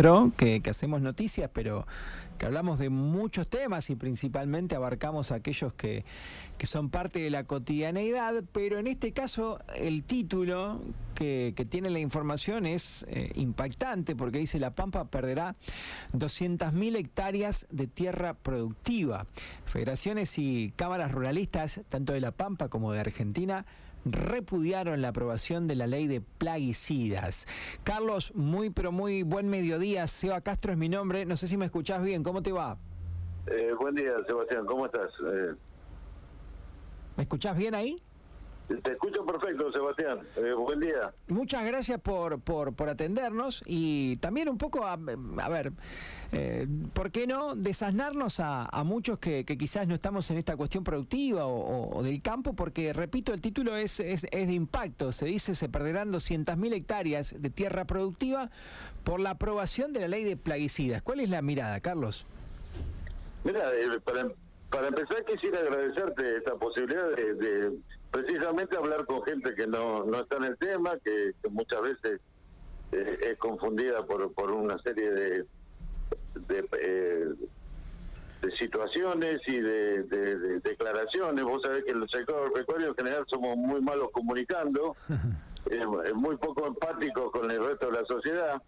Que, hacemos noticias, pero que hablamos de muchos temas y principalmente abarcamos aquellos que, son parte de la cotidianeidad, pero en este caso el título que, tiene la información es eh, impactante porque dice La Pampa perderá 200.000 hectáreas de tierra productiva. Federaciones y cámaras ruralistas, tanto de La Pampa como de Argentina, repudiaron la aprobación de la ley de plaguicidas. Carlos, muy pero muy buen mediodía. Seba Castro es mi nombre. No sé si me escuchás bien. ¿Cómo te va? Eh, buen día, Sebastián. ¿Cómo estás? Eh... ¿Me escuchás bien ahí? Te escucho perfecto, Sebastián. Eh, buen día. Muchas gracias por, por, por, atendernos y también un poco, a, a ver, eh, ¿por qué no desasnarnos a, a muchos que, que, quizás no estamos en esta cuestión productiva o, del campo? Porque, repito, el título es, es, es de impacto. Se dice se perderán 200.000 hectáreas de tierra productiva por la aprobación de la ley de plaguicidas. ¿Cuál es la mirada, Carlos? Mira, eh, para, para empezar quisiera agradecerte esta posibilidad de precisamente hablar con gente que no, no está en el tema, que, muchas veces eh, es confundida por, por una serie de, de, eh, situaciones y de, declaraciones. Vos sabés que en el sector pecuario en general somos muy malos comunicando, muy poco empáticos con el resto de la sociedad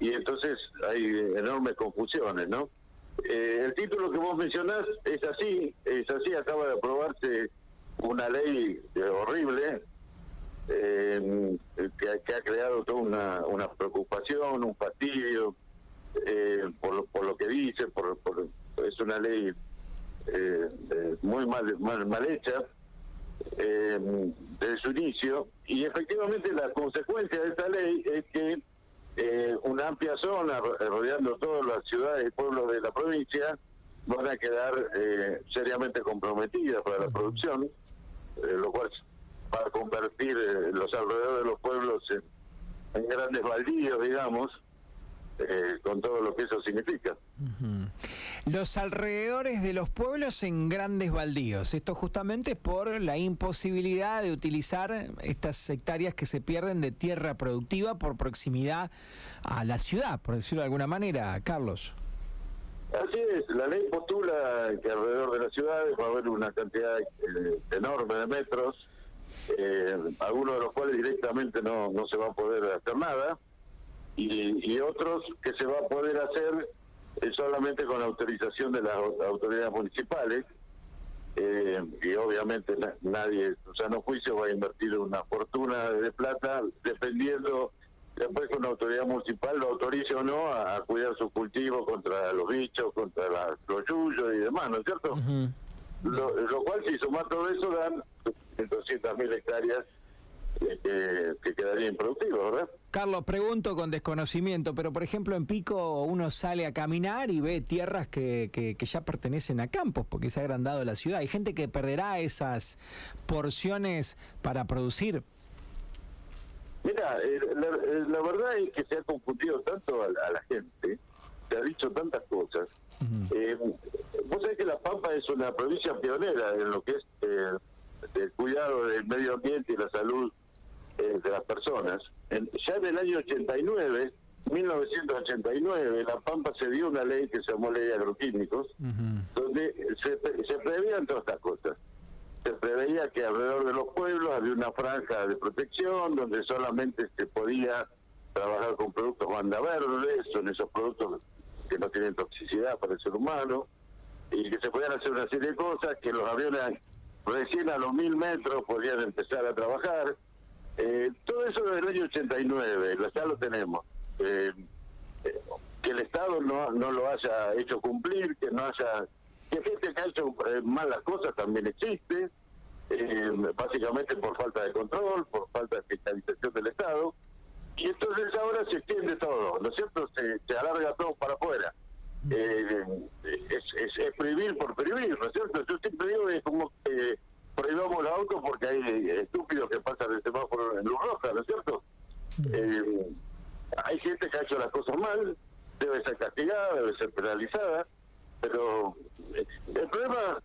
y entonces hay enormes confusiones, ¿no? Eh, el título que vos mencionás es así, es así, acaba de aprobarse una ley eh, horrible eh, que, ha creado toda una, una preocupación, un fastidio eh, por, lo, por lo que dice, por, es una ley muy mal, mal, mal hecha desde su inicio y efectivamente la consecuencia de esta ley es que una amplia zona rodeando todas las ciudades y pueblos de la provincia van a quedar seriamente comprometidas para la producción. eh, lo cual va a convertir eh, los alrededores de los pueblos en, grandes baldíos, digamos, eh, con todo lo que eso significa. Los alrededores de los pueblos en grandes baldíos. Esto justamente por la imposibilidad de utilizar estas hectáreas que se pierden de tierra productiva por proximidad a la ciudad, por decirlo de alguna manera, Carlos. Así es, la ley postula que alrededor de las ciudades va a haber una cantidad eh, enorme de metros, eh, algunos de los cuales directamente no, no se va a poder hacer nada, y, otros que se va a poder hacer eh, solamente con autorización de las autoridades municipales, y obviamente nadie, o sea, no juicio va a invertir una fortuna de plata dependiendo después que una autoridad municipal lo autorice o no a, cuidar su cultivo contra los bichos, contra los yuyos y demás, ¿no es cierto? lo, cual, si suma todo eso, dan 200.000 hectáreas que, que quedarían improductivas, ¿verdad? Carlos, pregunto con desconocimiento, pero por ejemplo en Pico uno sale a caminar y ve tierras que, que, que, ya pertenecen a campos porque se ha agrandado la ciudad. Hay gente que perderá esas porciones para producir Mira, eh, eh, la, verdad es que se ha confundido tanto a, la gente, se ha dicho tantas cosas. eh, vos sabés que La Pampa es una provincia pionera en lo que es eh, el cuidado del medio ambiente y la salud de las personas. ya en el año 89, 1989, La Pampa se dio una ley que se llamó Ley de Agroquímicos, donde se, se prevían todas estas cosas se preveía que alrededor de los pueblos había una franja de protección donde solamente se podía trabajar con productos banda verde, son esos productos que no tienen toxicidad para el ser humano, y que se podían hacer una serie de cosas, que los aviones recién a los mil metros podían empezar a trabajar. Eh, todo eso desde el año 89, ya lo tenemos. Eh, eh, que el Estado no, no lo haya hecho cumplir, que no haya gente que ha hecho eh, malas cosas también existe, eh, básicamente por falta de control, por falta de fiscalización del Estado, y entonces ahora se extiende todo, ¿no es cierto? Se, alarga todo para afuera. Eh, es, prohibir por prohibir, ¿no es cierto? Yo siempre digo que es como que prohibamos los autos porque hay estúpidos que pasan el semáforo en luz roja, ¿no es cierto? hay gente que ha hecho las cosas mal, debe ser castigada, debe ser penalizada, pero el problema,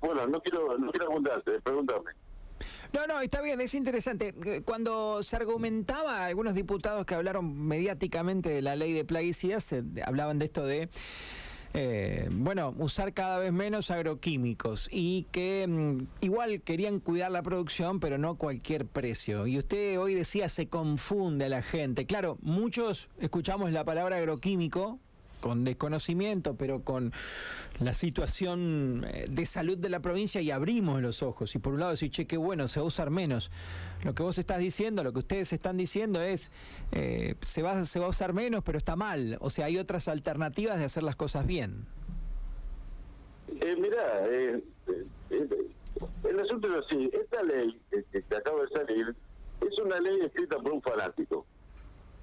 bueno, no quiero no quiero abundarte, pregúntame. No, no, está bien, es interesante. Cuando se argumentaba, algunos diputados que hablaron mediáticamente de la ley de plaguicidas, hablaban de esto de eh, bueno, usar cada vez menos agroquímicos y que mm, igual querían cuidar la producción, pero no cualquier precio. Y usted hoy decía, se confunde a la gente. Claro, muchos escuchamos la palabra agroquímico con desconocimiento, pero con la situación eh, de salud de la provincia y abrimos los ojos. Y por un lado decir, che, qué bueno, se va a usar menos. Lo que vos estás diciendo, lo que ustedes están diciendo es, eh, se, va, se va a usar menos, pero está mal. O sea, hay otras alternativas de hacer las cosas bien. Eh, mirá, el asunto es así, esta ley que, que acaba de salir es una ley escrita por un fanático,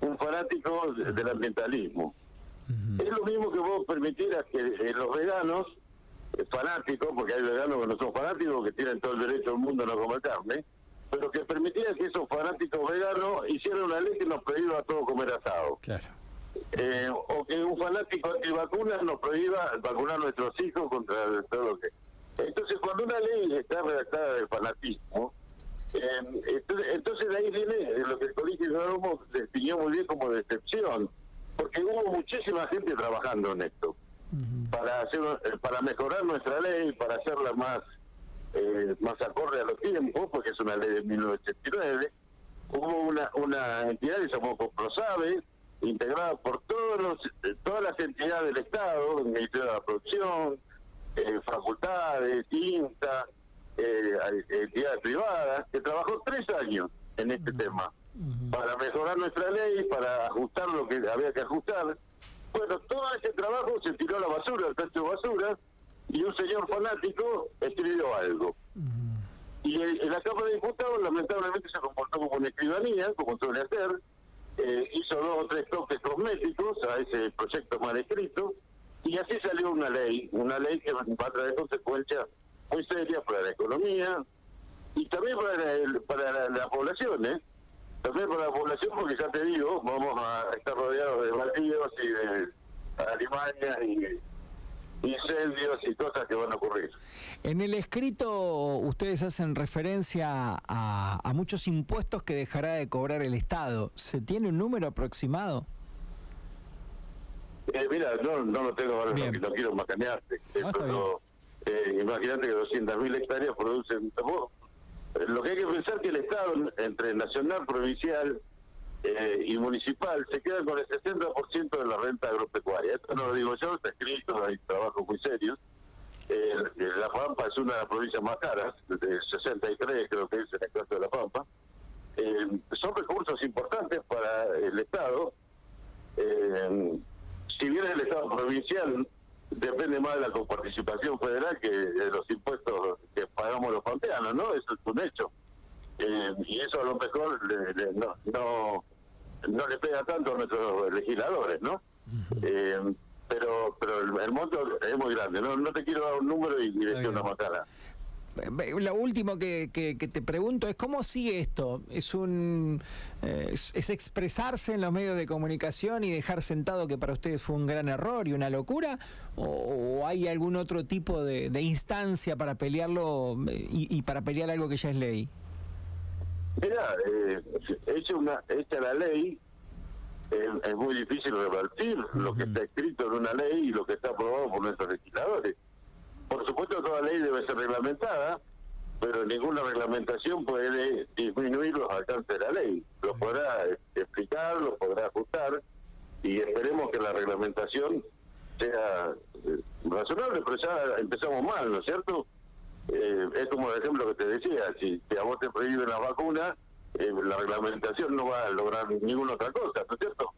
un fanático del ambientalismo es lo mismo que vos permitieras que eh, los veganos, eh, fanáticos, porque hay veganos que no son fanáticos, que tienen todo el derecho del mundo a no comer carne, pero que permitieras que esos fanáticos veganos hicieran una ley que nos prohíba a todos comer asado. Claro. Eh, o que un fanático antivacunas nos prohíba vacunar a nuestros hijos contra todo lo que... Entonces, cuando una ley está redactada del fanatismo, entonces, de ahí viene lo que el Colegio de definió muy bien como decepción porque hubo muchísima gente trabajando en esto. Para hacer eh, para mejorar nuestra ley para hacerla más eh, más acorde a los tiempos porque es una ley de 1989 hubo una una entidad que se llamó Coprosabe integrada por todos los, eh, todas las entidades del Estado el Ministerio de la Producción facultades INTA entidades privadas que trabajó tres años en este tema para mejorar nuestra ley, para ajustar lo que había que ajustar. Bueno, todo ese trabajo se tiró a la basura, al tacho de basura, y un señor fanático escribió algo. Y en la Cámara de Diputados lamentablemente se comportó como una escribanía, como suele hacer, eh, hizo dos o tres toques cosméticos a ese proyecto mal escrito, y así salió una ley, una ley que va a traer consecuencias muy serias para la economía y también para, para la población, ¿eh? también para la población, porque ya te digo, vamos a estar rodeados de baldíos y de alimañas y incendios y cosas que van a ocurrir. En el escrito ustedes hacen referencia a, muchos impuestos que dejará de cobrar el Estado. ¿Se tiene un número aproximado? Eh, mira, no, no lo tengo ahora, no, quiero macanearte. Pero eh, imagínate que 200.000 hectáreas producen lo que hay que pensar que el Estado, entre nacional, provincial eh, y municipal, se queda con el 60% de la renta agropecuaria. Esto no lo digo yo, está escrito, hay trabajos muy serios. Eh, la Pampa es una de las provincias más caras, de 63 creo que es en el caso de La Pampa. Eh, son recursos importantes para el Estado. si bien el Estado provincial depende más de la coparticipación federal que de los impuestos pagamos los pampeanos, ¿no? Eso es un hecho. Eh, y eso a lo mejor no, no, no le pega tanto a nuestros legisladores, ¿no? Eh, pero pero el, monto es muy grande. No, no te quiero dar un número y, y decir una macana. Lo último que, que, te pregunto es cómo sigue esto. ¿Es un eh, es, expresarse en los medios de comunicación y dejar sentado que para ustedes fue un gran error y una locura? ¿O, hay algún otro tipo de, instancia para pelearlo eh, y, para pelear algo que ya es ley? Mira, eh, hecha, una, hecha la ley, es muy difícil revertir lo que está escrito en una ley y lo que está aprobado por nuestros legisladores por supuesto, toda ley debe ser reglamentada, pero ninguna reglamentación puede disminuir los alcances de la ley. Lo podrá explicar, lo podrá ajustar, y esperemos que la reglamentación sea eh, razonable, pero ya empezamos mal, ¿no es cierto? Eh, es como el ejemplo que te decía, si, a vos te prohíben la vacuna, eh, la reglamentación no va a lograr ninguna otra cosa, ¿no es cierto?